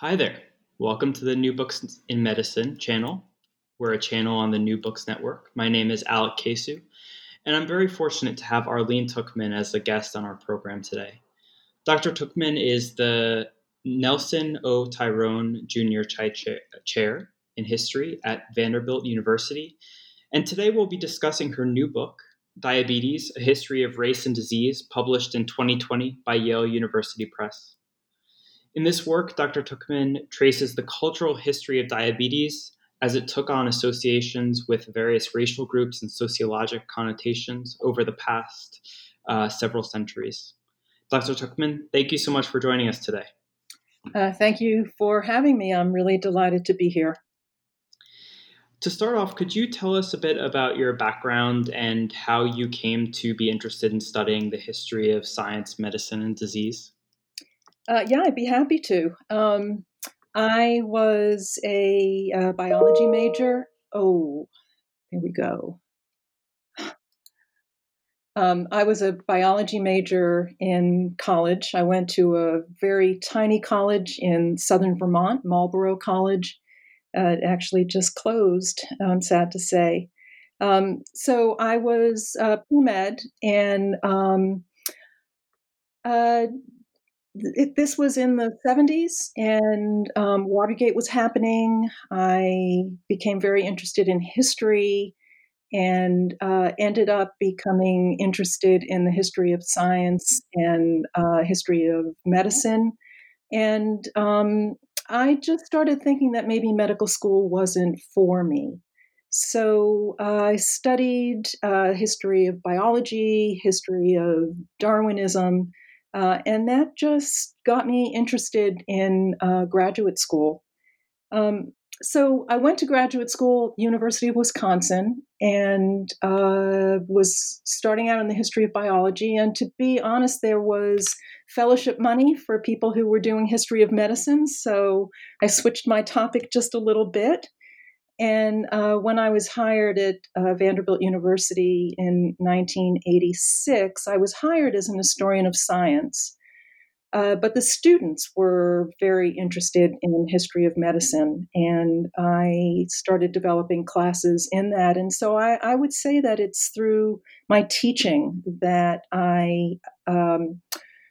Hi there. Welcome to the New Books in Medicine channel. We're a channel on the New Books Network. My name is Alec Kesu, and I'm very fortunate to have Arleen Tuchman as a guest on our program today. Dr. Tuchman is the Nelson O. Tyrone Jr. Chair in History at Vanderbilt University, and today we'll be discussing her new book, Diabetes A History of Race and Disease, published in 2020 by Yale University Press. In this work, Dr. Tuchman traces the cultural history of diabetes as it took on associations with various racial groups and sociologic connotations over the past uh, several centuries. Dr. Tuchman, thank you so much for joining us today. Uh, thank you for having me. I'm really delighted to be here. To start off, could you tell us a bit about your background and how you came to be interested in studying the history of science, medicine, and disease? Uh, yeah, I'd be happy to. Um, I was a uh, biology major. Oh, here we go. Um, I was a biology major in college. I went to a very tiny college in southern Vermont, Marlboro College. Uh, it actually just closed, I'm sad to say. Um, so I was uh, pre and um, uh, it, this was in the 70s and um, Watergate was happening. I became very interested in history and uh, ended up becoming interested in the history of science and uh, history of medicine. And um, I just started thinking that maybe medical school wasn't for me. So uh, I studied uh, history of biology, history of Darwinism, uh, and that just got me interested in uh, graduate school. Um, so I went to graduate school, University of Wisconsin, and uh, was starting out in the history of biology. And to be honest, there was fellowship money for people who were doing history of medicine. So I switched my topic just a little bit. And uh, when I was hired at uh, Vanderbilt University in 1986, I was hired as an historian of science. Uh, but the students were very interested in history of medicine, and I started developing classes in that. And so I, I would say that it's through my teaching that I um,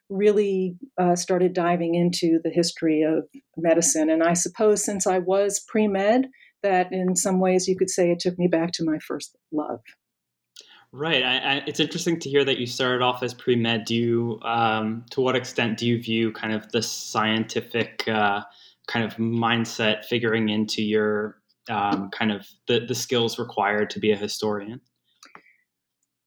really uh, started diving into the history of medicine. And I suppose since I was pre med, that in some ways you could say it took me back to my first love. Right. I, I, it's interesting to hear that you started off as pre med. Do you, um, to what extent do you view kind of the scientific uh, kind of mindset figuring into your um, kind of the, the skills required to be a historian?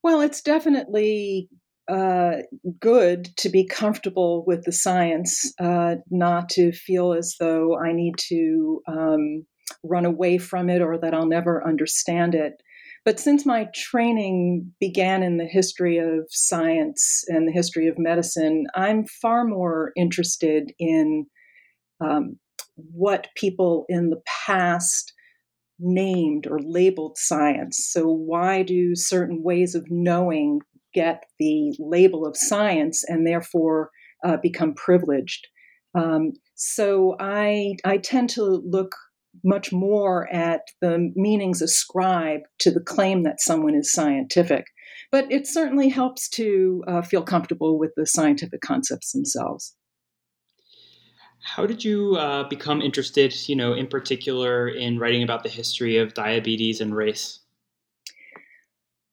Well, it's definitely uh, good to be comfortable with the science, uh, not to feel as though I need to um, run away from it or that I'll never understand it. But since my training began in the history of science and the history of medicine, I'm far more interested in um, what people in the past named or labeled science. So, why do certain ways of knowing get the label of science and therefore uh, become privileged? Um, so, I I tend to look much more at the meanings ascribed to the claim that someone is scientific. But it certainly helps to uh, feel comfortable with the scientific concepts themselves. How did you uh, become interested, you know, in particular in writing about the history of diabetes and race?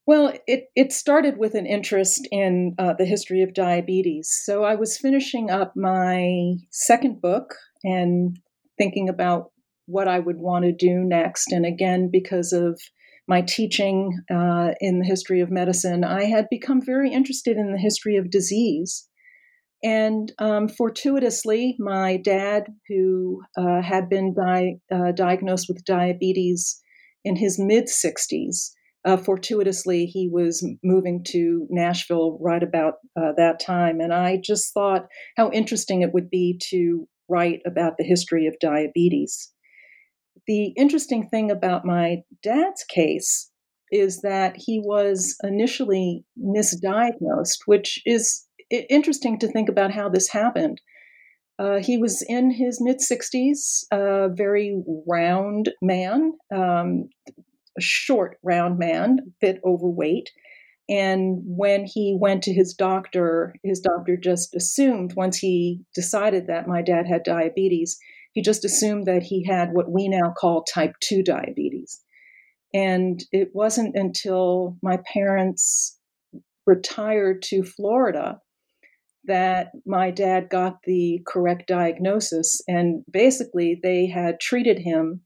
Well, it, it started with an interest in uh, the history of diabetes. So I was finishing up my second book and thinking about what I would want to do next. And again, because of my teaching uh, in the history of medicine, I had become very interested in the history of disease. And um, fortuitously, my dad, who uh, had been di- uh, diagnosed with diabetes in his mid 60s, uh, fortuitously, he was moving to Nashville right about uh, that time. And I just thought how interesting it would be to write about the history of diabetes. The interesting thing about my dad's case is that he was initially misdiagnosed, which is interesting to think about how this happened. Uh, he was in his mid 60s, a very round man, um, a short, round man, a bit overweight. And when he went to his doctor, his doctor just assumed, once he decided that my dad had diabetes, he just assumed that he had what we now call type 2 diabetes. And it wasn't until my parents retired to Florida that my dad got the correct diagnosis. And basically, they had treated him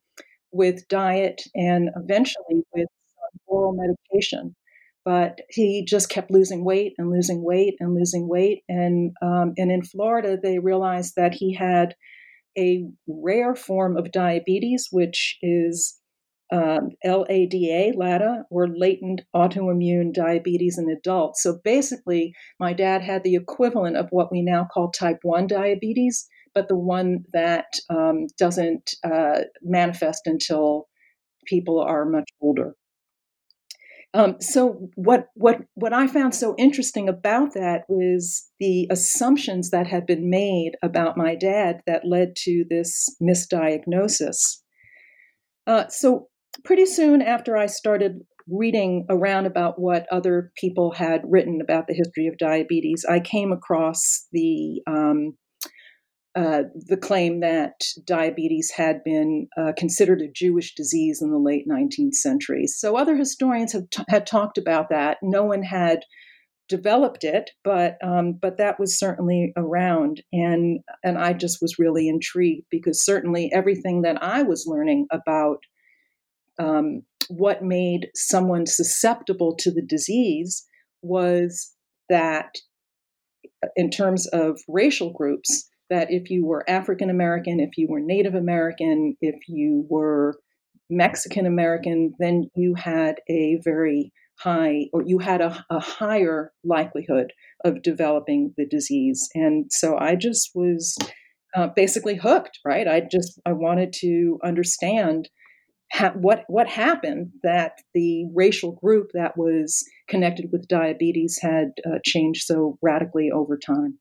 with diet and eventually with oral medication. But he just kept losing weight and losing weight and losing weight. And, um, and in Florida, they realized that he had a rare form of diabetes, which is um, LADA, LADA, or latent autoimmune diabetes in adults. So basically, my dad had the equivalent of what we now call type 1 diabetes, but the one that um, doesn't uh, manifest until people are much older. Um, so what what what I found so interesting about that was the assumptions that had been made about my dad that led to this misdiagnosis. Uh, so pretty soon after I started reading around about what other people had written about the history of diabetes, I came across the um, uh, the claim that diabetes had been uh, considered a Jewish disease in the late 19th century. So other historians have t- had talked about that. No one had developed it, but um, but that was certainly around, and and I just was really intrigued because certainly everything that I was learning about um, what made someone susceptible to the disease was that in terms of racial groups that if you were African American, if you were Native American, if you were Mexican American, then you had a very high, or you had a, a, higher likelihood of developing the disease. And so I just was uh, basically hooked, right? I just I wanted to understand ha- what what happened that the racial group that was connected with diabetes had uh, changed so radically over time.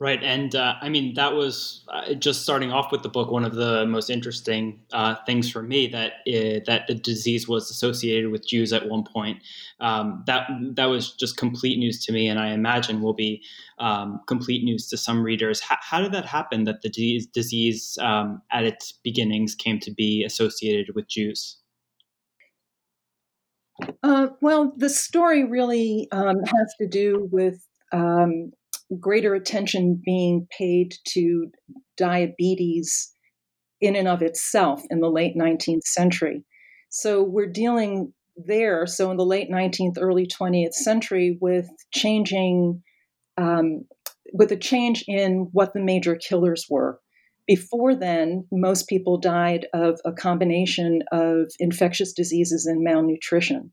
Right, and uh, I mean that was uh, just starting off with the book. One of the most interesting uh, things for me that uh, that the disease was associated with Jews at one point. Um, that that was just complete news to me, and I imagine will be um, complete news to some readers. How, how, did that happen? That the disease, disease um, at its beginnings came to be associated with Jews. Uh, well, the story really um, has to do with um, greater attention being paid to diabetes in and of itself in the late 19th century. So we're dealing there, so in the late 19th, early 20th century, with changing, um, with a change in what the major killers were. Before then, most people died of a combination of infectious diseases and malnutrition.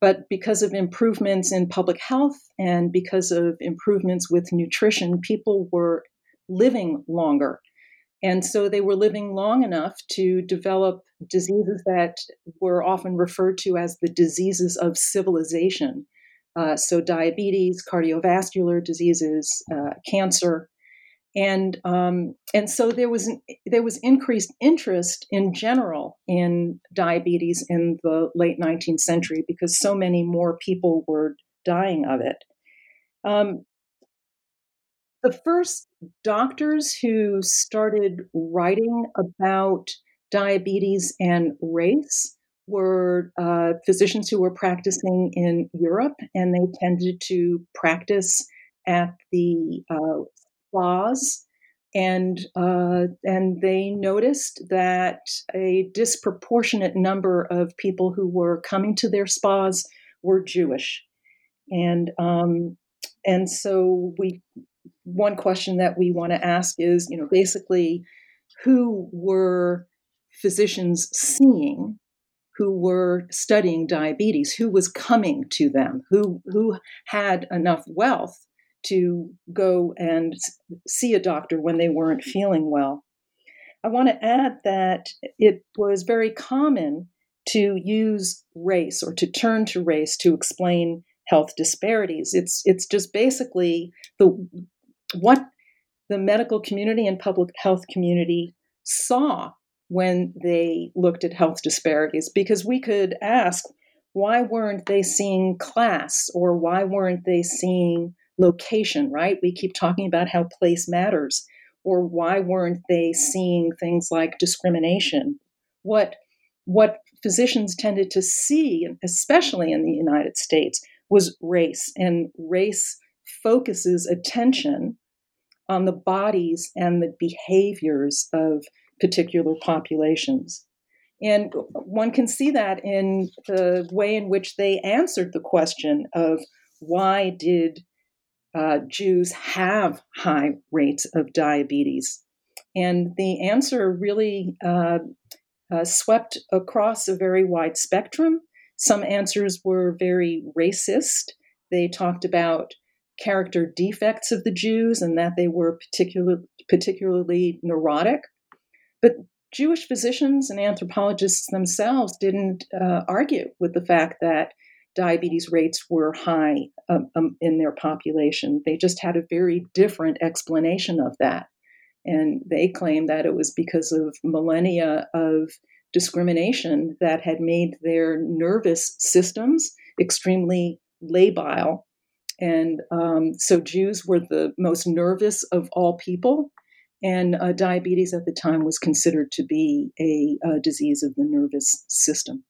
But because of improvements in public health and because of improvements with nutrition, people were living longer. And so they were living long enough to develop diseases that were often referred to as the diseases of civilization. Uh, so, diabetes, cardiovascular diseases, uh, cancer, and um, and so there was an, there was increased interest in general in diabetes in the late 19th century because so many more people were dying of it. Um, the first doctors who started writing about diabetes and race were uh, physicians who were practicing in Europe, and they tended to practice at the uh, spas, and uh, and they noticed that a disproportionate number of people who were coming to their spas were Jewish, and um, and so we one question that we want to ask is, you know, basically, who were physicians seeing who were studying diabetes, who was coming to them, who who had enough wealth to go and see a doctor when they weren't feeling well. I want to add that it was very common to use race or to turn to race to explain health disparities. It's it's just basically the what the medical community and public health community saw when they looked at health disparities because we could ask why weren't they seeing class or why weren't they seeing location, right? We keep talking about how place matters. Or why weren't they seeing things like discrimination? What what physicians tended to see, especially in the United States, was race. And race focuses attention on the bodies and the behaviors of particular populations. And one can see that in the way in which they answered the question of why did uh, Jews have high rates of diabetes? And the answer really uh, uh, swept across a very wide spectrum. Some answers were very racist. They talked about character defects of the Jews and that they were particular, particularly neurotic. But Jewish physicians and anthropologists themselves didn't uh, argue with the fact that diabetes rates were high um, um, in their population. They just had a very different explanation of that. And they claimed that it was because of millennia of discrimination that had made their nervous systems extremely labile and um, so Jews were the most nervous of all people. And uh, diabetes at the time was considered to be a, a disease of the nervous system.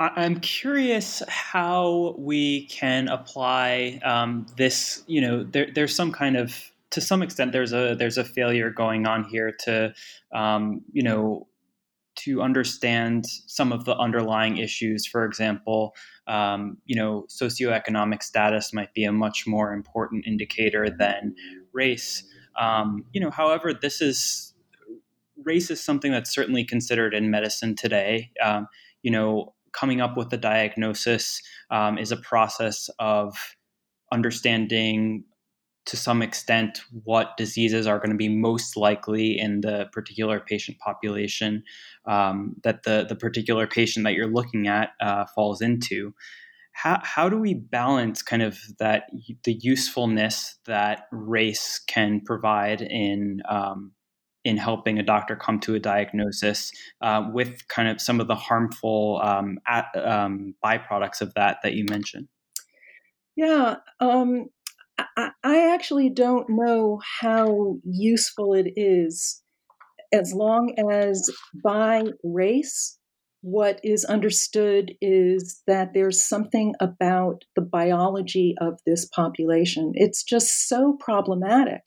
I'm curious how we can apply um, this. You know, there, there's some kind of, to some extent, there's a there's a failure going on here to, um, you know, to understand some of the underlying issues. For example, um, you know, socioeconomic status might be a much more important indicator than race. Um, you know, however, this is race is something that's certainly considered in medicine today. Um, you know, coming up with a diagnosis um, is a process of understanding to some extent what diseases are going to be most likely in the particular patient population um, that the, the particular patient that you're looking at uh, falls into. How, how do we balance kind of that the usefulness that race can provide in um, in helping a doctor come to a diagnosis uh, with kind of some of the harmful um, at, um, byproducts of that that you mentioned? Yeah, um, I, I actually don't know how useful it is as long as by race, what is understood is that there's something about the biology of this population. It's just so problematic.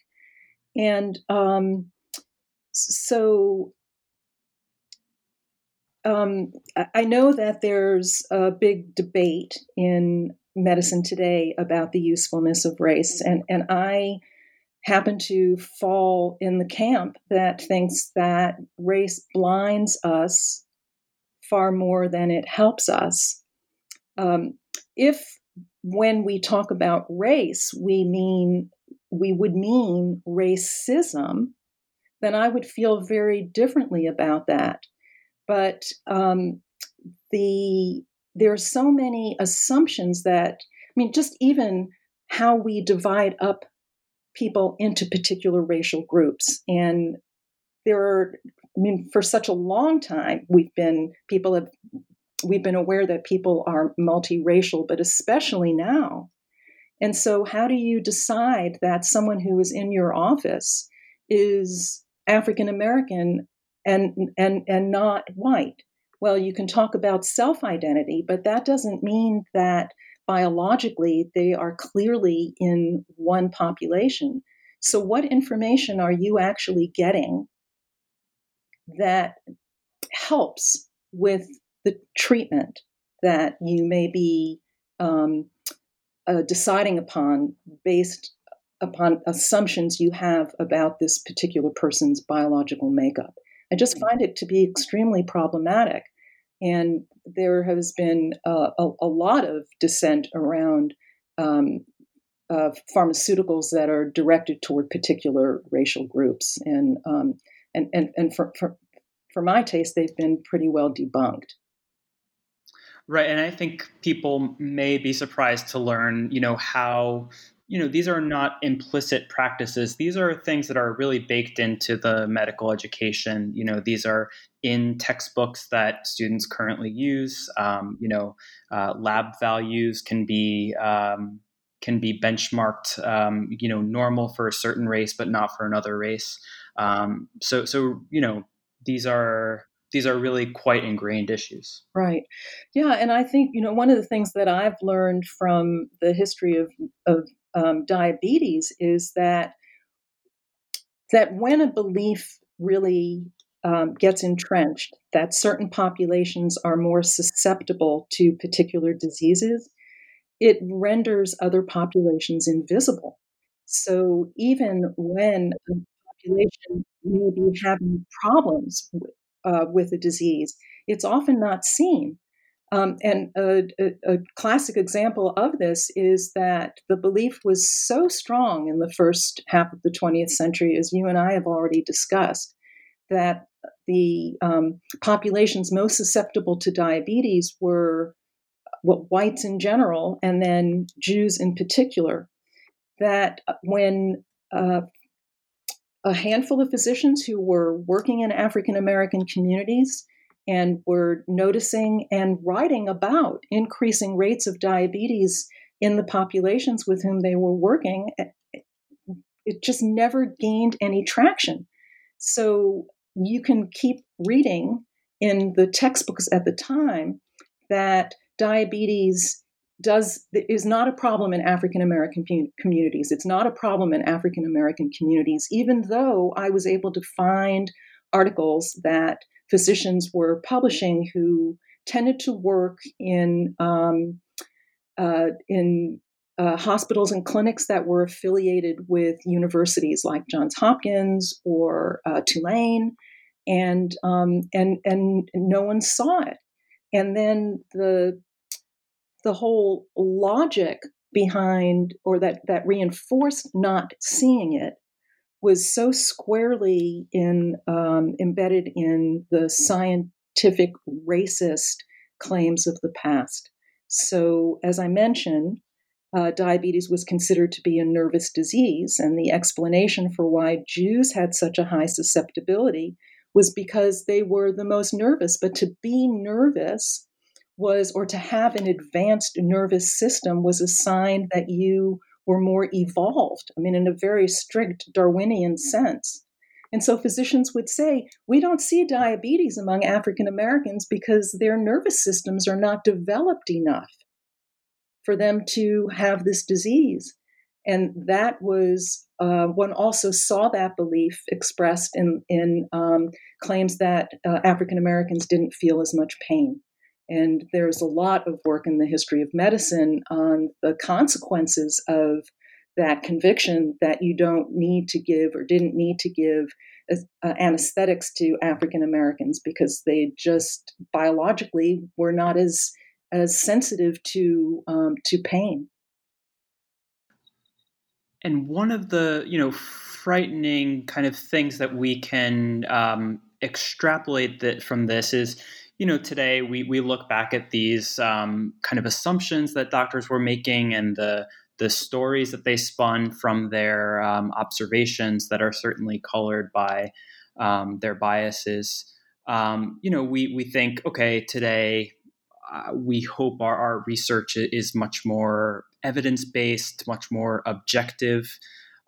And um, so um, I know that there's a big debate in medicine today about the usefulness of race. And, and I happen to fall in the camp that thinks that race blinds us far more than it helps us. Um, if when we talk about race, we mean we would mean racism, then I would feel very differently about that. But um, the there are so many assumptions that, I mean, just even how we divide up people into particular racial groups. And there are, I mean, for such a long time, we've been, people have, we've been aware that people are multiracial, but especially now, And so, how do you decide that someone who is in your office is African American and, and, and not white? Well, you can talk about self identity, but that doesn't mean that biologically they are clearly in one population. So, what information are you actually getting that helps with the treatment that you may be um, uh, deciding upon based upon assumptions you have about this particular person's biological makeup. I just find it to be extremely problematic. And there has been uh, a, a, lot of dissent around um, uh, pharmaceuticals that are directed toward particular racial groups. And, um, and, and, and for, for, for my taste, they've been pretty well debunked. Right, and I think people may be surprised to learn, you know, how you know these are not implicit practices these are things that are really baked into the medical education you know these are in textbooks that students currently use um, you know uh, lab values can be um, can be benchmarked um, you know normal for a certain race but not for another race um, so so you know these are these are really quite ingrained issues. Right. Yeah, and I think you know one of the things that I've learned from the history of of um, diabetes is that that when a belief really um, gets entrenched that certain populations are more susceptible to particular diseases, it renders other populations invisible. So even when a population may be having problems uh, with a disease, it's often not seen. Um, and a, a, a, classic example of this is that the belief was so strong in the first half of the 20th century, as you and I have already discussed, that the um, populations most susceptible to diabetes were what whites in general, and then Jews in particular. That when uh, a handful of physicians who were working in African American communities and were noticing and writing about increasing rates of diabetes in the populations with whom they were working. Eh, eh, it just never gained any traction. So you can keep reading in the textbooks at the time that diabetes does is not a problem in African American communities. It's not a problem in African American communities, even though I was able to find articles that physicians were publishing who tended to work in um, uh, in uh, hospitals and clinics that were affiliated with universities like Johns Hopkins or uh, Tulane, and um, and and no one saw it. And then the the whole logic behind or that that reinforced not seeing it was so squarely in um, embedded in the scientific racist claims of the past. So, as I mentioned, uh, diabetes was considered to be a nervous disease, and the explanation for why Jews had such a high susceptibility was because they were the most nervous. But to be nervous was, or to have an advanced nervous system was a sign that you were more evolved. I mean, in a very strict Darwinian sense. And so physicians would say, we don't see diabetes among African Americans because their nervous systems are not developed enough for them to have this disease. And that was, uh, one also saw that belief expressed in, in um, claims that uh, African Americans didn't feel as much pain. And there's a lot of work in the history of medicine on the consequences of that conviction that you don't need to give or didn't need to give uh, anesthetics to African Americans because they just biologically were not as as sensitive to um, to pain. And one of the you know frightening kind of things that we can um, extrapolate that from this is you know, today we, we look back at these um, kind of assumptions that doctors were making and the the stories that they spun from their um, observations that are certainly colored by um, their biases. Um, you know, we we think, okay, today uh, we hope our, our research is much more evidence based, much more objective.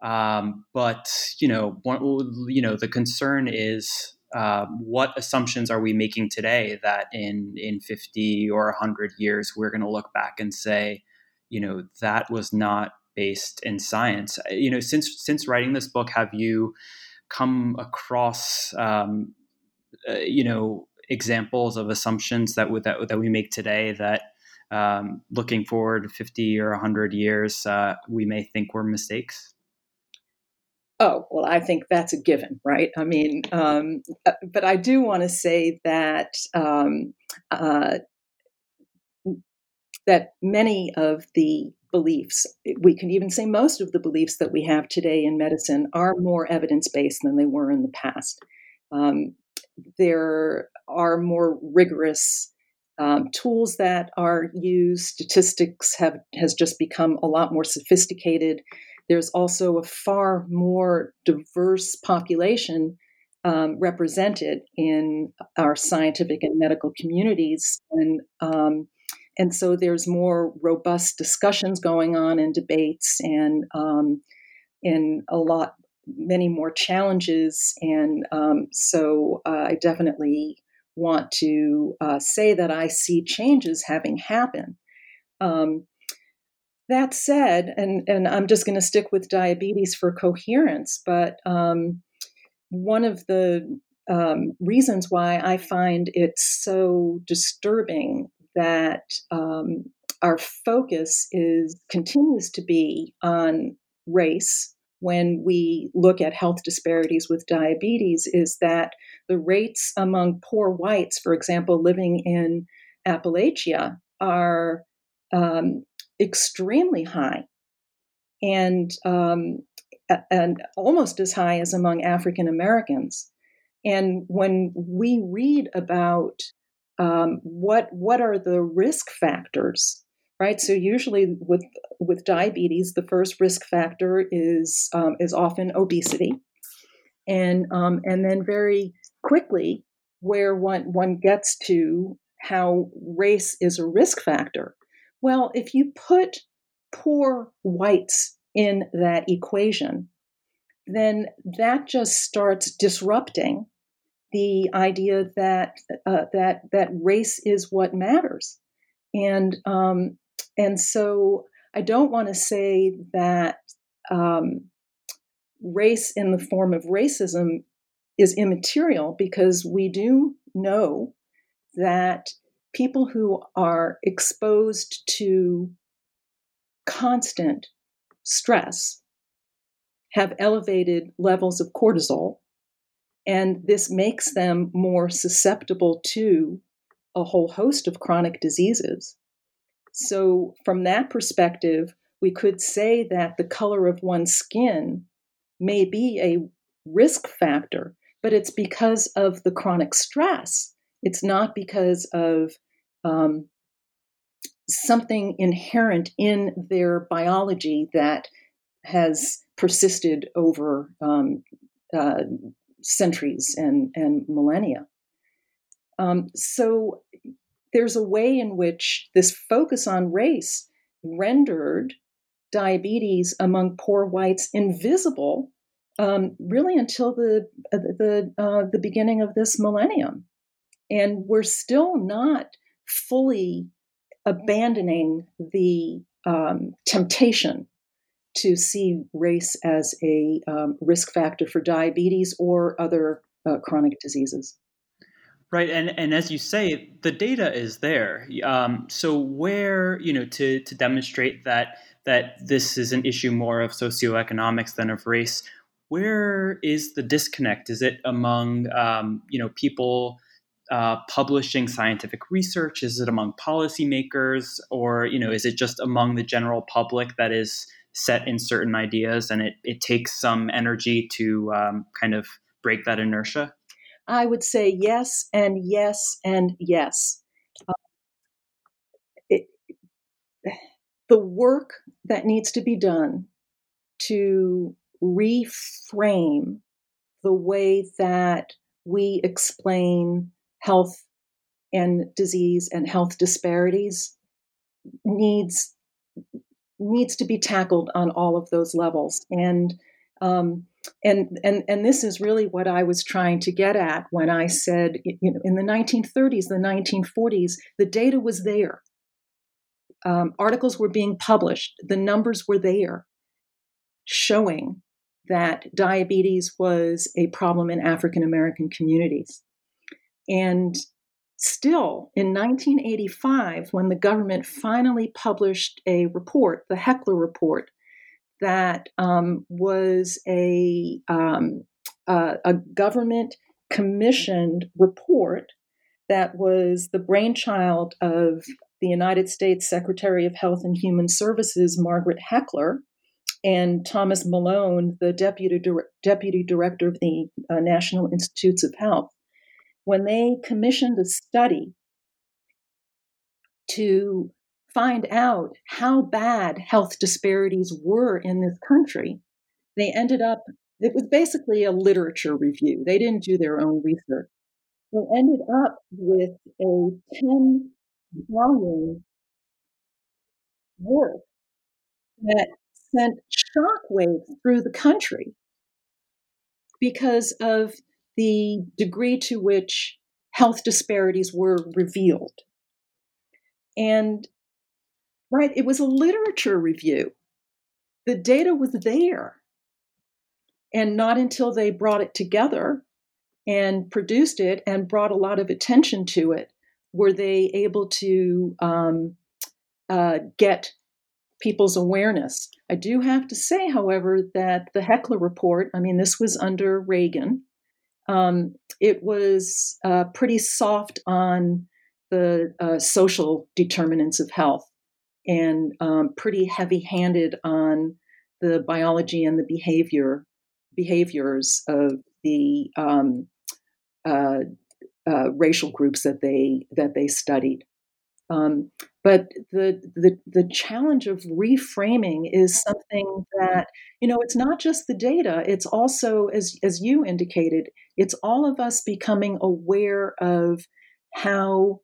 Um, but you know, one, you know, the concern is uh, what assumptions are we making today that in in 50 or 100 years we're going to look back and say, you know, that was not based in science. You know, since since writing this book, have you come across um, uh, you know examples of assumptions that, that that we make today that um, looking forward 50 or 100 years uh, we may think were mistakes oh well i think that's a given right i mean um, uh, but i do want to say that um, uh, that many of the beliefs we can even say most of the beliefs that we have today in medicine are more evidence-based than they were in the past um, there are more rigorous um, tools that are used. Statistics have has just become a lot more sophisticated. There's also a far more diverse population um, represented in our scientific and medical communities, and um, and so there's more robust discussions going on and debates, and um, a lot many more challenges. And um, so uh, I definitely want to uh, say that I see changes having happened. Um, that said, and, and I'm just going to stick with diabetes for coherence, but um, one of the um, reasons why I find it so disturbing that um, our focus is continues to be on race when we look at health disparities with diabetes is that the rates among poor whites, for example, living in Appalachia, are um, extremely high and um, and almost as high as among African Americans. And when we read about um, what what are the risk factors right? So usually with with diabetes, the first risk factor is um, is often obesity, and um, and then very quickly, where one one gets to how race is a risk factor. Well, if you put poor whites in that equation, then that just starts disrupting the idea that uh, that that race is what matters, and um, and so I don't want to say that um, race in the form of racism is immaterial because we do know that people who are exposed to constant stress have elevated levels of cortisol, and this makes them more susceptible to a whole host of chronic diseases. So, from that perspective, we could say that the color of one's skin may be a risk factor, but it's because of the chronic stress. It's not because of um, something inherent in their biology that has persisted over um, uh, centuries and, and millennia. Um, so there's a way in which this focus on race rendered diabetes among poor whites invisible um, really until the uh, the uh, the beginning of this millennium, and we're still not fully abandoning the um, temptation to see race as a um, risk factor for diabetes or other uh, chronic diseases. Right, and and as you say, the data is there. Um, so where you know to to demonstrate that that this is an issue more of socioeconomics than of race, where is the disconnect? Is it among um, you know people uh, publishing scientific research? Is it among policymakers, or you know is it just among the general public that is set in certain ideas, and it it takes some energy to um, kind of break that inertia? I would say yes and yes and yes. Uh, the work that needs to be done to reframe the way that we explain health and disease and health disparities needs needs to be tackled on all of those levels. And um, and and and this is really what I was trying to get at when I said, you know, in the 1930s, the 1940s, the data was there. Um, articles were being published, the numbers were there, showing that diabetes was a problem in African American communities. And still, in 1985, when the government finally published a report, the Heckler Report, that um, was a, um, uh, a government commissioned report that was the brainchild of the United States Secretary of Health and Human Services, Margaret Heckler, and Thomas Malone, the deputy, deputy director of the uh, National Institutes of Health, when they commissioned a study to find out how bad health disparities were in this country, they ended up, it was basically a literature review. They didn't do their own research. They ended up with a 10 volume work that sent shockwaves through the country because of the degree to which health disparities were revealed. And right, it was a literature review. The data was there. And not until they brought it together and produced it and brought a lot of attention to it were they able to um, uh, get people's awareness. I do have to say, however, that the Heckler report, I mean, this was under Reagan, um, it was uh, pretty soft on the uh, social determinants of health and um, pretty heavy handed on the biology and the behavior behaviors of the um, uh, uh, racial groups that they that they studied. Um, but the, the the challenge of reframing is something that you know it's not just the data; it's also, as as you indicated, it's all of us becoming aware of how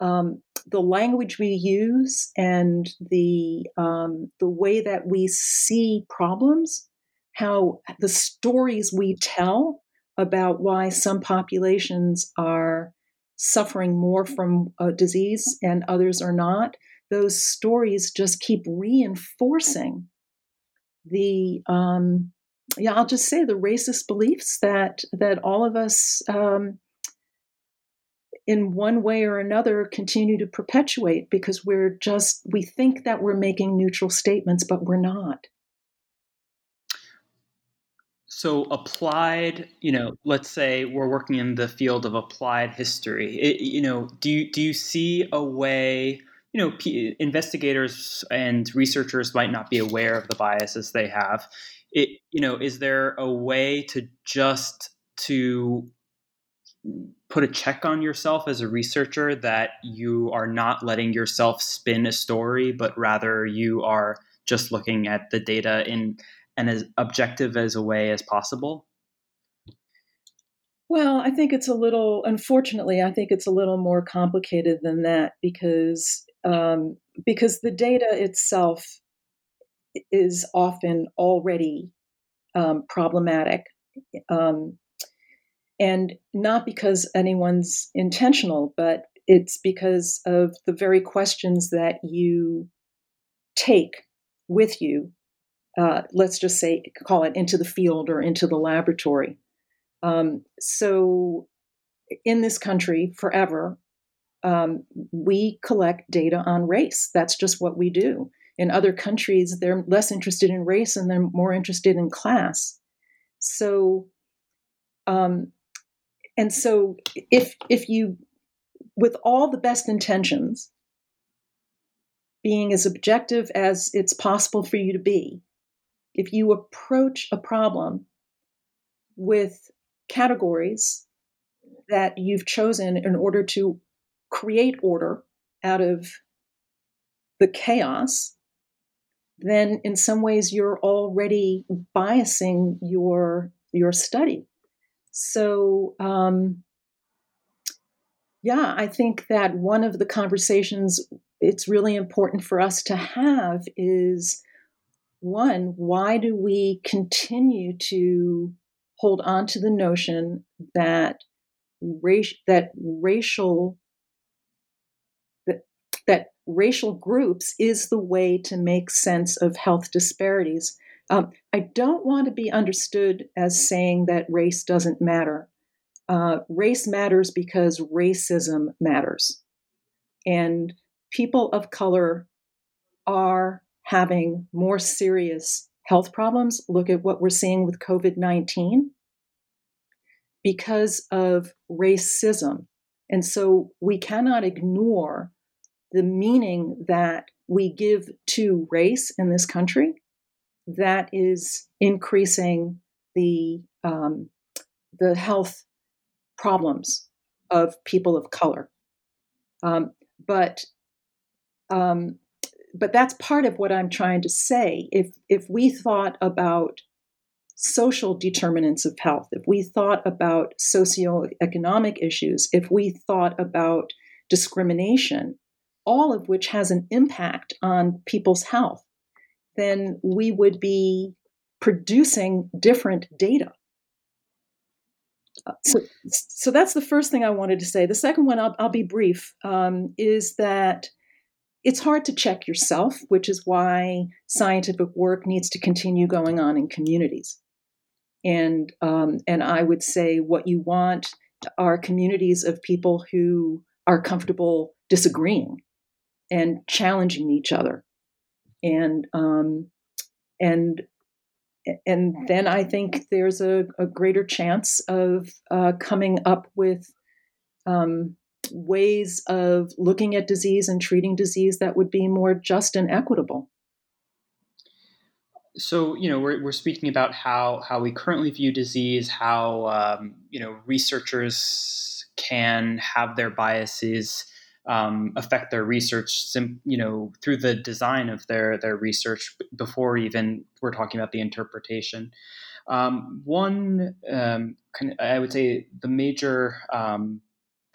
um, the language we use and the um, the way that we see problems, how the stories we tell about why some populations are suffering more from a disease and others are not, those stories just keep reinforcing the um, yeah I'll just say the racist beliefs that that all of us um, in one way or another continue to perpetuate because we're just we think that we're making neutral statements but we're not so applied, you know, let's say we're working in the field of applied history. It, you know, do you do you see a way? You know, P- investigators and researchers might not be aware of the biases they have. It, you know, is there a way to just to put a check on yourself as a researcher that you are not letting yourself spin a story, but rather you are just looking at the data in and as objective as a way as possible? Well, I think it's a little, unfortunately, I think it's a little more complicated than that because um, because the data itself is often already um, problematic, um, and not because anyone's intentional, but it's because of the very questions that you take with you uh, let's just say, call it into the field or into the laboratory. Um, so, in this country, forever, um, we collect data on race. That's just what we do. In other countries, they're less interested in race and they're more interested in class. So, um, and so if if you, with all the best intentions, being as objective as it's possible for you to be, if you approach a problem with categories that you've chosen in order to create order out of the chaos, then in some ways you're already biasing your your study. So um, yeah, I think that one of the conversations it's really important for us to have is one, why do we continue to hold on to the notion that race that racial that, that racial groups is the way to make sense of health disparities. Um, I don't want to be understood as saying that race doesn't matter. Uh, race matters because racism matters. And people of color are having more serious health problems. Look at what we're seeing with COVID 19 because of racism. And so we cannot ignore the meaning that we give to race in this country that is increasing the um, the health problems of people of color. Um, but um, but that's part of what I'm trying to say. If if we thought about social determinants of health, if we thought about socioeconomic issues, if we thought about discrimination, all of which has an impact on people's health, then we would be producing different data. Uh, so, so that's the first thing I wanted to say. The second one, I'll, I'll be brief, um, is that it's hard to check yourself, which is why scientific work needs to continue going on in communities. And um, and I would say what you want are communities of people who are comfortable disagreeing and challenging each other, and um, and and then I think there's a, a greater chance of uh, coming up with um, ways of looking at disease and treating disease that would be more just and equitable. So you know we're, we're speaking about how how we currently view disease, how um, you know researchers can have their biases um, affect their research, you know, through the design of their their research before even we're talking about the interpretation. Um, one, um, I would say, the major um,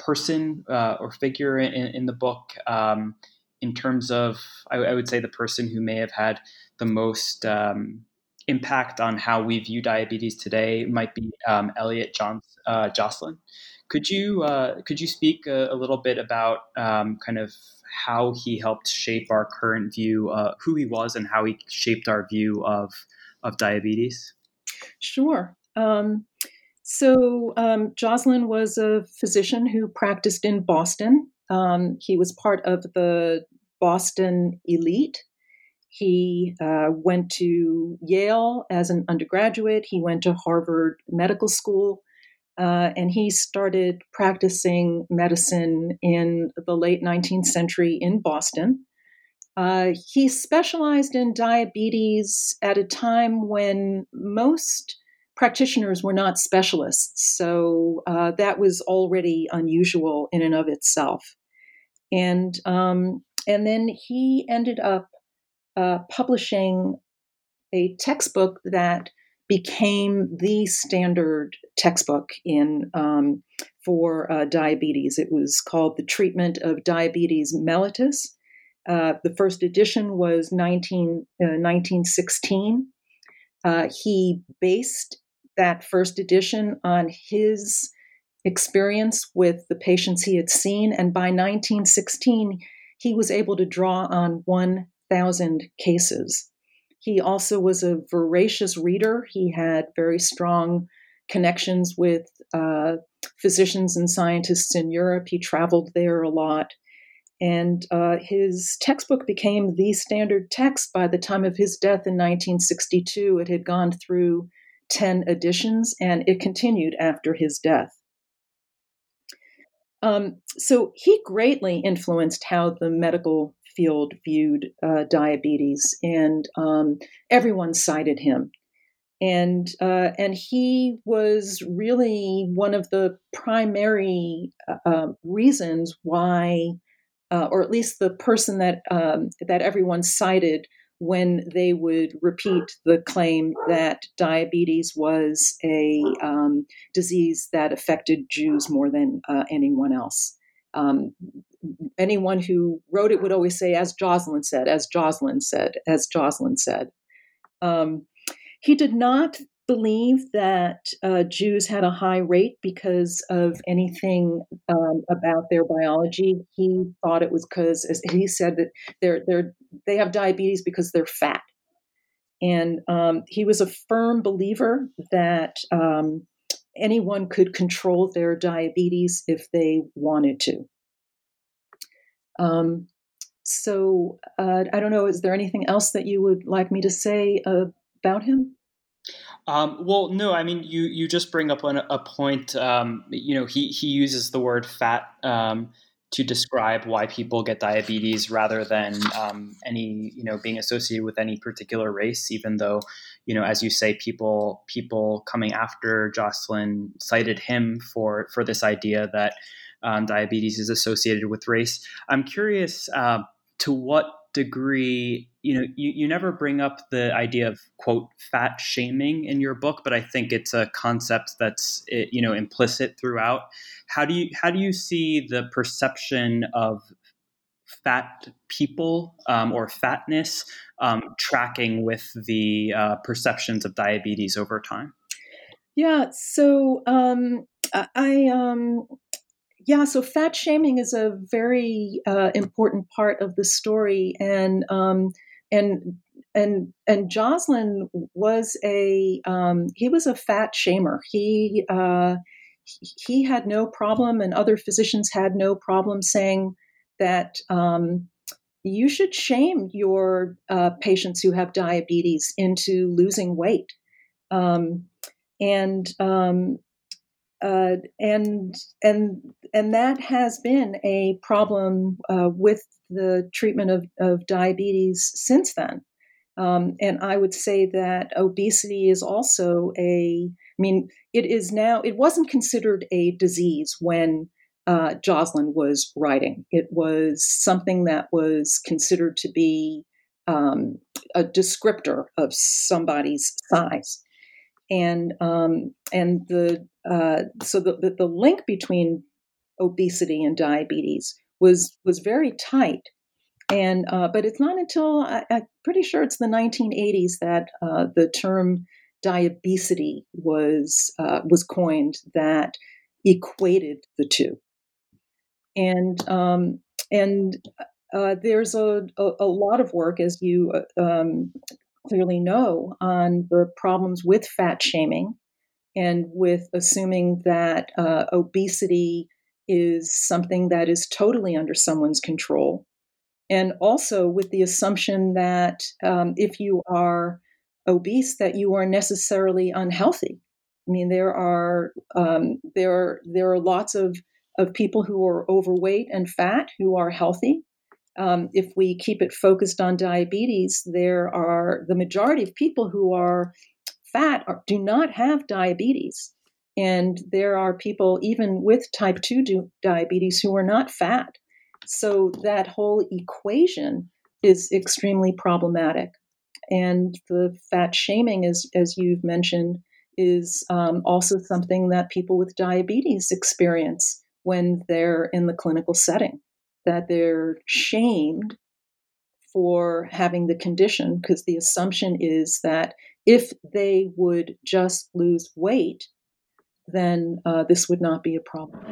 person uh, or figure in, in the book um, in terms of I, I, would say the person who may have had the most um, impact on how we view diabetes today might be um, Elliot John, uh, Joslin. Could you uh, could you speak a, a little bit about um, kind of how he helped shape our current view, uh, who he was, and how he shaped our view of of diabetes? Sure. Um, so, um, Joslin was a physician who practiced in Boston. Um, he was part of the Boston elite. He uh, went to Yale as an undergraduate. He went to Harvard Medical School. Uh, and he started practicing medicine in the late 19th century in Boston. Uh, he specialized in diabetes at a time when most practitioners were not specialists, so uh, that was already unusual in and of itself. And um, and then he ended up uh, publishing a textbook that became the standard textbook in um, for uh, diabetes. It was called The Treatment of Diabetes Mellitus. Uh, the first edition was 19, 1916. Uh, uh, he based that first edition on his experience with the patients he had seen. And by 1916, he was able to draw on 1,000 cases. He also was a voracious reader. He had very strong connections with uh, physicians and scientists in Europe. He traveled there a lot. And uh, his textbook became the standard text by the time of his death in 1962. It had gone through 10 editions, and it continued after his death. Um, so he greatly influenced how the medical field viewed uh, diabetes, and um, everyone cited him. And uh, and he was really one of the primary uh, um, reasons why, uh, or at least the person that um, that everyone cited when they would repeat the claim that diabetes was a um, disease that affected Jews more than uh, anyone else. um, anyone who wrote it would always say, as Joslin said, as Joslin said, as Joslin said. Um, he did not believe that uh, Jews had a high rate because of anything um, about their biology. He thought it was because, as he said, that they're, they're, they have diabetes because they're fat. And um, he was a firm believer that um, anyone could control their diabetes if they wanted to. Um, so uh, I don't know. Is there anything else that you would like me to say uh, about him? Um, well, no. I mean, you you just bring up a point. Um, you know, he he uses the word fat um, to describe why people get diabetes rather than um, any you know being associated with any particular race. Even though, you know, as you say, people people coming after Joslin cited him for for this idea that um, diabetes is associated with race. I'm curious uh, to what degree you know you, you never bring up the idea of quote fat shaming in your book but i think it's a concept that's you know implicit throughout. How do you how do you see the perception of fat people um, or fatness um, tracking with the uh, perceptions of diabetes over time? Yeah so um, i um, yeah, so fat shaming is a very uh, important part of the story, and um, and and and Joslin was a um, he was a fat shamer. He uh, he had no problem, and other physicians had no problem saying that um, you should shame your uh, patients who have diabetes into losing weight. Um, and um, uh, and and and that has been a problem uh, with the treatment of, of diabetes since then. Um, and I would say that obesity is also a. I mean, it is now. It wasn't considered a disease when uh, Joslin was writing. It was something that was considered to be um, a descriptor of somebody's size and um, and the uh, so the, the, the link between obesity and diabetes was was very tight, and uh, but it's not until I, am pretty sure it's the 1980s that uh, the term diabesity was uh, was coined that equated the two, and um, and uh, there's a, a, a, lot of work, as you uh, um, clearly know on the problems with fat shaming and with assuming that uh, obesity is something that is totally under someone's control. And also with the assumption that um, if you are obese, that you are necessarily unhealthy. I mean, there are um, there are, there are lots of of people who are overweight and fat who are healthy, um, if we keep it focused on diabetes, there are the majority of people who are fat are, do not have diabetes. And there are people, even with type 2 diabetes, who are not fat. So that whole equation is extremely problematic. And the fat shaming, as, as you've mentioned, is um, also something that people with diabetes experience when they're in the clinical setting that they're shamed for having the condition because the assumption is that if they would just lose weight, then uh, this would not be a problem.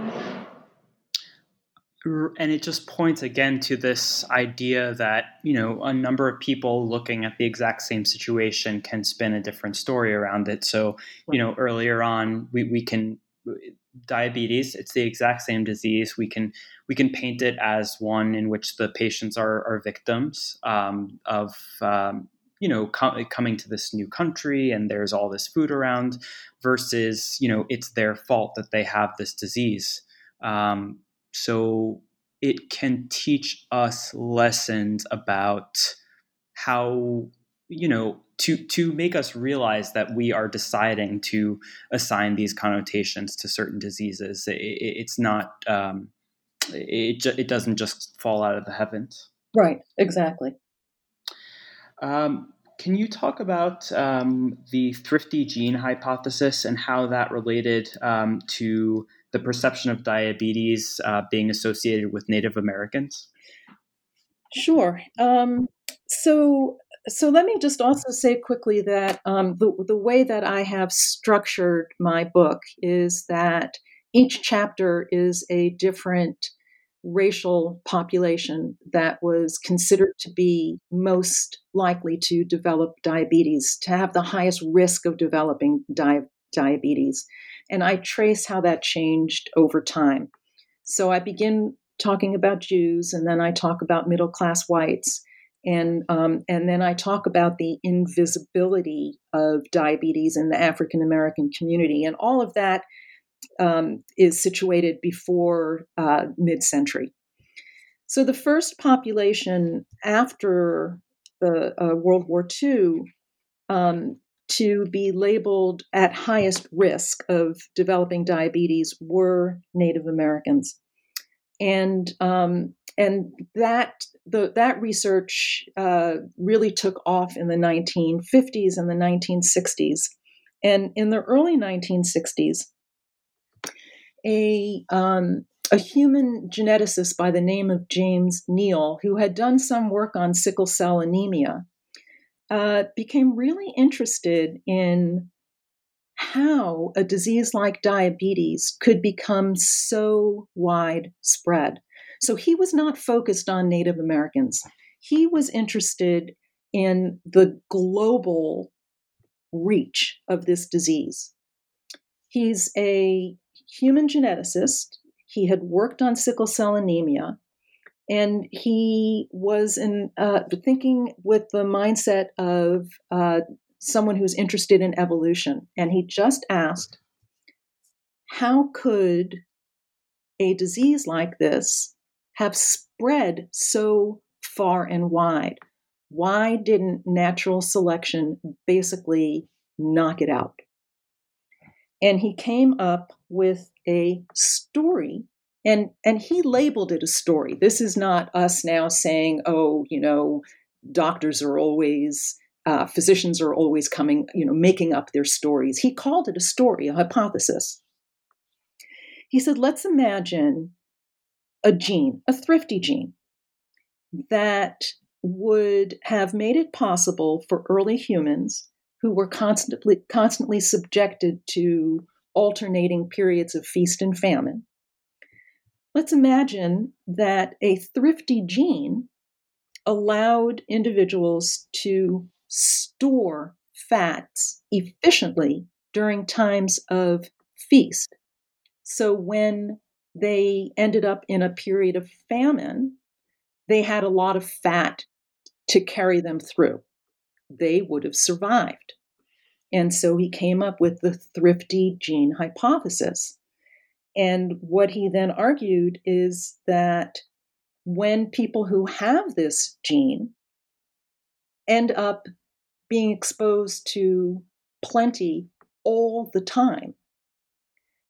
And it just points again to this idea that, you know, a number of people looking at the exact same situation can spin a different story around it. So, you know, earlier on, we, we can diabetes it's the exact same disease we can we can paint it as one in which the patients are, are victims um, of um, you know com- coming to this new country and there's all this food around versus you know it's their fault that they have this disease um, so it can teach us lessons about how you know to to make us realize that we are deciding to assign these connotations to certain diseases. It, it, it's not. Um, it it doesn't just fall out of the heavens. Right. Exactly. Um, can you talk about um, the thrifty gene hypothesis and how that related um, to the perception of diabetes uh, being associated with Native Americans? Sure. Um, so, so let me just also say quickly that um, the the way that I have structured my book is that each chapter is a different racial population that was considered to be most likely to develop diabetes, to have the highest risk of developing di- diabetes. And I trace how that changed over time. So I begin talking about Jews, and then I talk about middle class whites, and um, and then I talk about the invisibility of diabetes in the African American community, and all of that um, is situated before uh, mid century. So the first population after the uh, World War II um, to be labeled at highest risk of developing diabetes were Native Americans, and um, and that the, that research uh, really took off in the 1950s and the 1960s, and in the early 1960s, a um, a human geneticist by the name of James Neel, who had done some work on sickle cell anemia, uh, became really interested in how a disease like diabetes could become so widespread. So he was not focused on Native Americans. He was interested in the global reach of this disease. He's a human geneticist. He had worked on sickle cell anemia, and he was in uh, thinking with the mindset of uh, someone who's interested in evolution. And he just asked, how could a disease like this have spread so far and wide? Why didn't natural selection basically knock it out? And he came up with a story. And and he labeled it a story. This is not us now saying oh you know doctors are always uh, physicians are always coming you know making up their stories. He called it a story a hypothesis. He said let's imagine a gene a thrifty gene that would have made it possible for early humans who were constantly constantly subjected to alternating periods of feast and famine. Let's imagine that a thrifty gene allowed individuals to store fats efficiently during times of feast. So when they ended up in a period of famine, they had a lot of fat to carry them through they would have survived. And so he came up with the thrifty gene hypothesis. And what he then argued is that when people who have this gene end up being exposed to plenty all the time,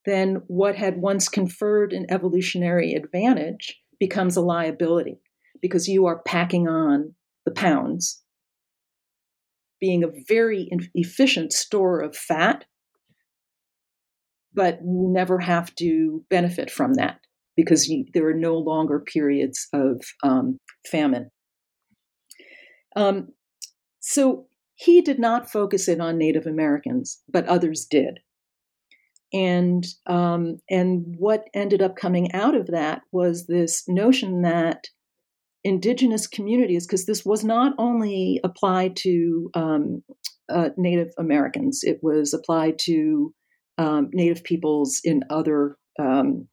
then what had once conferred an evolutionary advantage becomes a liability because you are packing on the pounds being a very efficient store of fat, but you never have to benefit from that because you, there are no longer periods of um, famine. Um, so he did not focus it on Native Americans, but others did. And um, and what ended up coming out of that was this notion that indigenous communities, because this was not only applied to um, uh, Native Americans, it was applied to um, Native peoples in other um,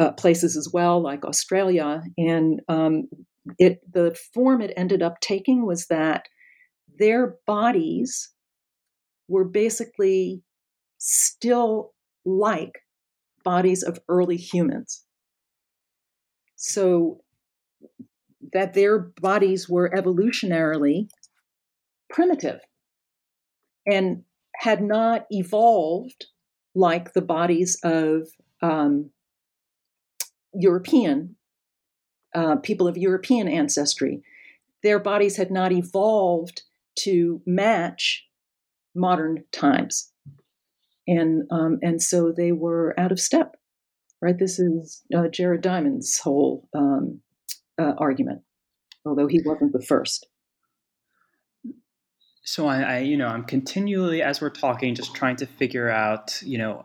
uh, places as well, like Australia. And um, it the form it ended up taking was that their bodies were basically still like bodies of early humans. So that their bodies were evolutionarily primitive and had not evolved like the bodies of um, European uh, people of European ancestry. Their bodies had not evolved to match modern times. And, um, and so they were out of step, right? This is uh, Jared Diamond's whole um, uh, argument, although he wasn't the first. So I, I, you know, I'm continually, as we're talking, just trying to figure out, you know,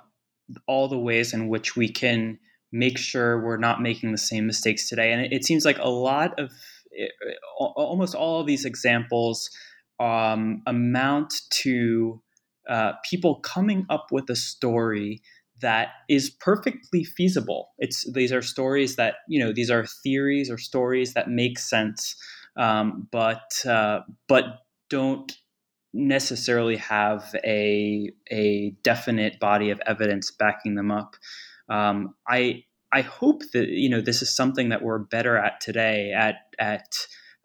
all the ways in which we can make sure we're not making the same mistakes today. And it, it seems like a lot of, it, eh, almost all of these examples um, amount to uh, people coming up with a story that is perfectly feasible. It's these are stories that you know these are theories or stories that make sense, um, but uh, but don't necessarily have a a definite body of evidence backing them up. Um, I I hope that you know this is something that we're better at today at at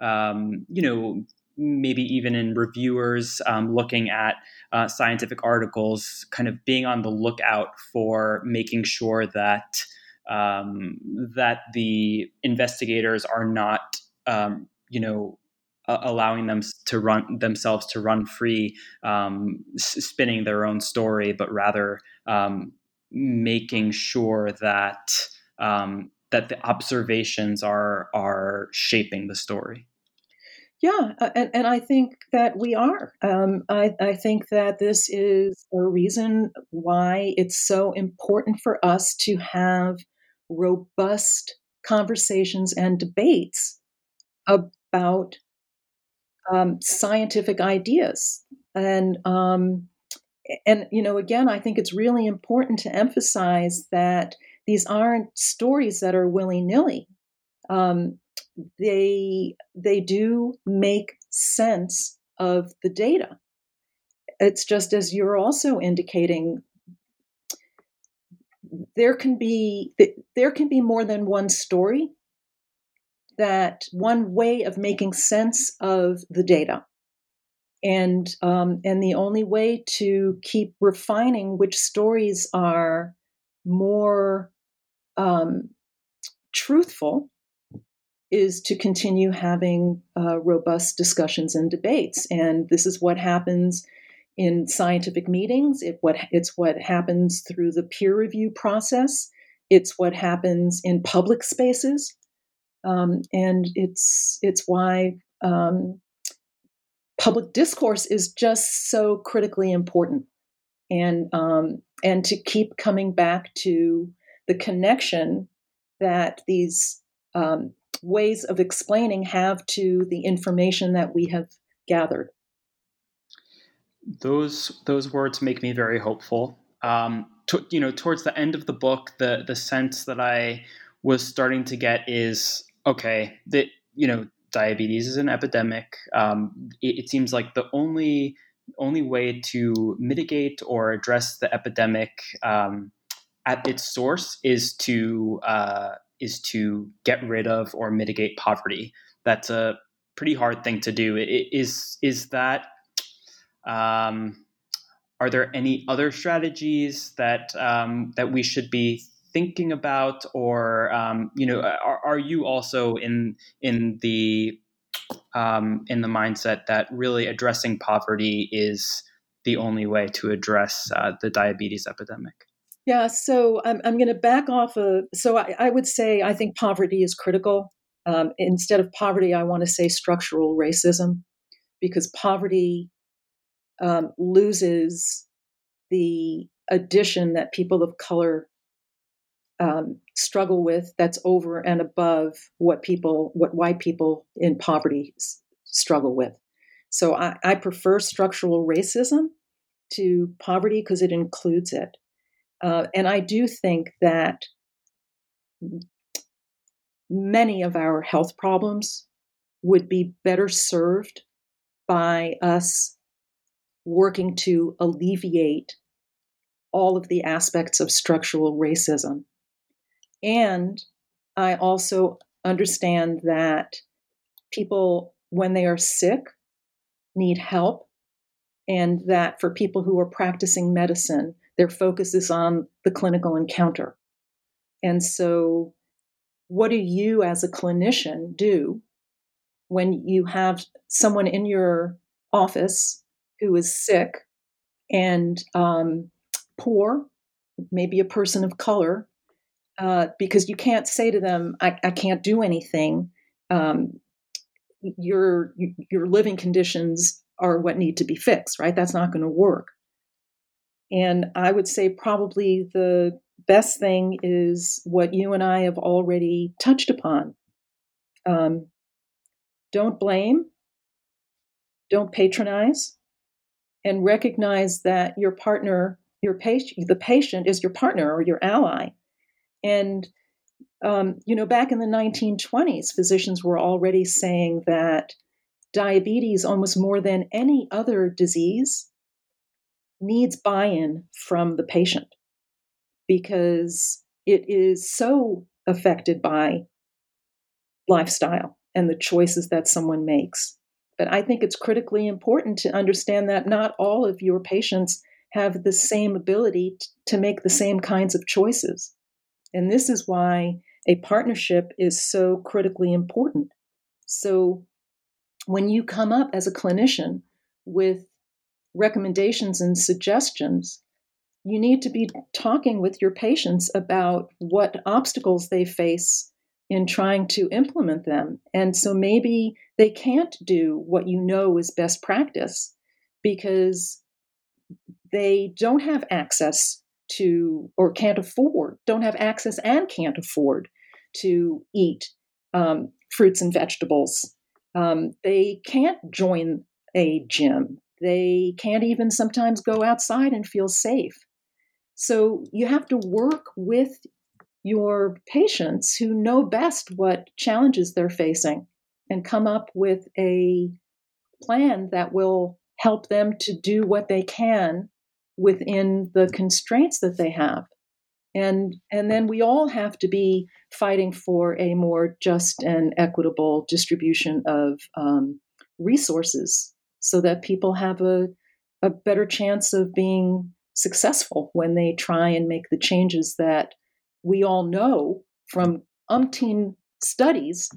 um, you know maybe even in reviewers um, looking at uh, scientific articles, kind of being on the lookout for making sure that um, that the investigators are not, um, you know, uh, allowing them to run themselves to run free, um, spinning their own story, but rather um, making sure that um, that the observations are are shaping the story. Yeah, and, and I think that we are. Um, I, I think that this is a reason why it's so important for us to have robust conversations and debates about um, scientific ideas. And um, and you know, again, I think it's really important to emphasize that these aren't stories that are willy nilly. Um, they they do make sense of the data. It's just as you're also indicating there can be there can be more than one story that one way of making sense of the data and um, and the only way to keep refining which stories are more um, truthful is to continue having uh, robust discussions and debates. And this is what happens in scientific meetings. It what it's what happens through the peer review process. It's what happens in public spaces, um, and it's it's why um, public discourse is just so critically important. And um, and to keep coming back to the connection that these um, ways of explaining have to the information that we have gathered. Those those words make me very hopeful. Um, to, you know, towards the end of the book, the the sense that I was starting to get is okay that you know diabetes is an epidemic. Um, it, it seems like the only only way to mitigate or address the epidemic um, at its source is to uh, is to get rid of or mitigate poverty. That's a pretty hard thing to do. Is is that? Um, are there any other strategies that um, that we should be thinking about, or um, you know, are, are, you also in in the um, in the mindset that really addressing poverty is the only way to address uh, the diabetes epidemic? Yeah, so I'm, I'm going to back off of. So I, I, would say I think poverty is critical. Um, instead of poverty, I want to say structural racism, because poverty um, loses the addition that people of color um, struggle with. That's over and above what people, what white people in poverty s- struggle with. So I, I prefer structural racism to poverty because it includes it. Uh, and I do think that many of our health problems would be better served by us working to alleviate all of the aspects of structural racism. And I also understand that people, when they are sick, need help, and that for people who are practicing medicine, their focus is on the clinical encounter. And so, what do you as a clinician do when you have someone in your office who is sick and um, poor, maybe a person of color, uh, because you can't say to them, I, I can't do anything. Um, your your living conditions are what need to be fixed, right? That's not going to work. And I would say probably the best thing is what you and I have already touched upon. Um, don't blame, don't patronize, and recognize that your partner, your patient, the patient is your partner or your ally. And um, you know, back in the 1920s, physicians were already saying that diabetes, almost more than any other disease, needs buy in from the patient because it is so affected by lifestyle and the choices that someone makes. But I think it's critically important to understand that not all of your patients have the same ability to make the same kinds of choices. And this is why a partnership is so critically important. So when you come up as a clinician with recommendations and suggestions, you need to be talking with your patients about what obstacles they face in trying to implement them. And so maybe they can't do what you know is best practice because they don't have access to or can't afford, don't have access and can't afford to eat um, fruits and vegetables. Um, they can't join a gym. They can't even sometimes go outside and feel safe. So you have to work with your patients who know best what challenges they're facing and come up with a plan that will help them to do what they can within the constraints that they have and and then we all have to be fighting for a more just and equitable distribution of um, resources so that people have a, a better chance of being successful when they try and make the changes that we all know from umpteen studies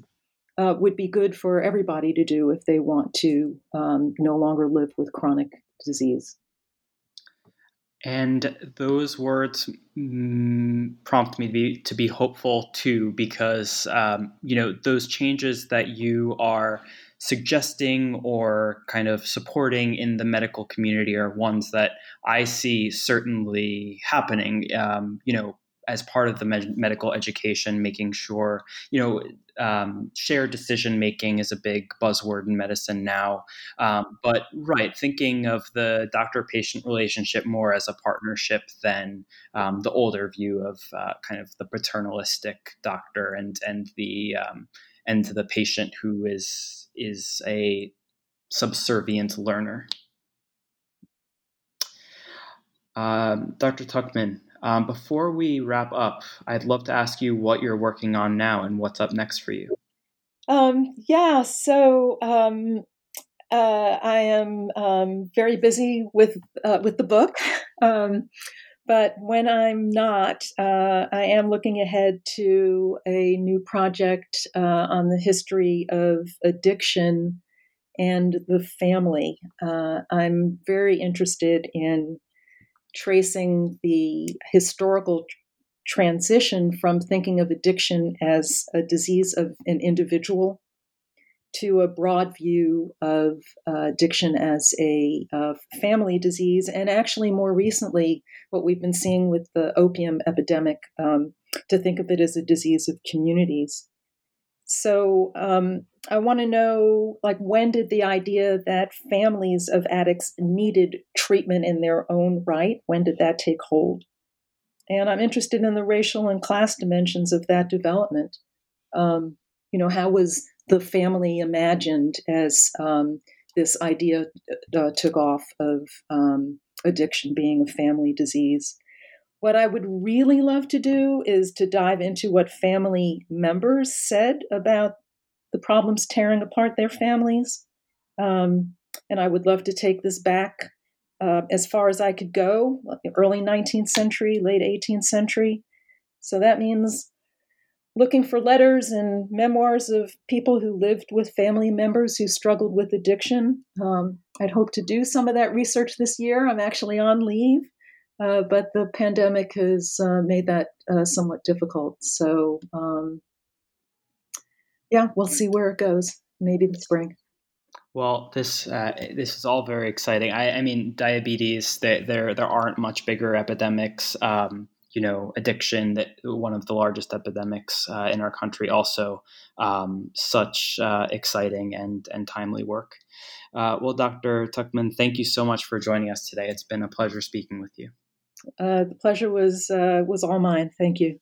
uh, would be good for everybody to do if they want to um, no longer live with chronic disease. And those words mm, prompt me to be, to be hopeful too, because um, you know those changes that you are suggesting or kind of supporting in the medical community are ones that I see certainly happening. Um, you know, as part of the med- medical education, making sure, you know, um, shared decision making is a big buzzword in medicine now. Um, but right, thinking of the doctor patient relationship more as a partnership than um, the older view of uh, kind of the paternalistic doctor and and the um, to the patient who is is a subservient learner. Um, Dr. Tuchman, um, before we wrap up, I'd love to ask you what you're working on now and what's up next for you. Um, yeah, so um, uh, I am um, very busy with uh, with the book, um, but when I'm not, uh, I am looking ahead to a new project uh, on the history of addiction and the family. Uh, I'm very interested in tracing the historical transition from thinking of addiction as a disease of an individual to a broad view of uh, addiction as a uh, family disease, and actually more recently, what we've been seeing with the opium epidemic, um, to think of it as a disease of communities. So um, I want to know, like, when did the idea that families of addicts needed treatment in their own right, when did that take hold? And I'm interested in the racial and class dimensions of that development. Um, you know, how was the family imagined as um, this idea uh, took off of um, addiction being a family disease? What I would really love to do is to dive into what family members said about the problems tearing apart their families. Um, and I would love to take this back uh, as far as I could go, early 19th century, late 18th century. So that means looking for letters and memoirs of people who lived with family members who struggled with addiction. Um, I'd hope to do some of that research this year. I'm actually on leave, uh, but the pandemic has uh, made that uh, somewhat difficult. So, um, yeah, we'll see where it goes. Maybe the spring. Well, this uh, this is all very exciting. I, I mean, diabetes. There, there aren't much bigger epidemics. Um, you know, addiction that one of the largest epidemics uh, in our country. Also, um, such uh, exciting and and timely work. Uh, well, Dr. Tuchman, thank you so much for joining us today. It's been a pleasure speaking with you. Uh, the pleasure was uh, was all mine. Thank you.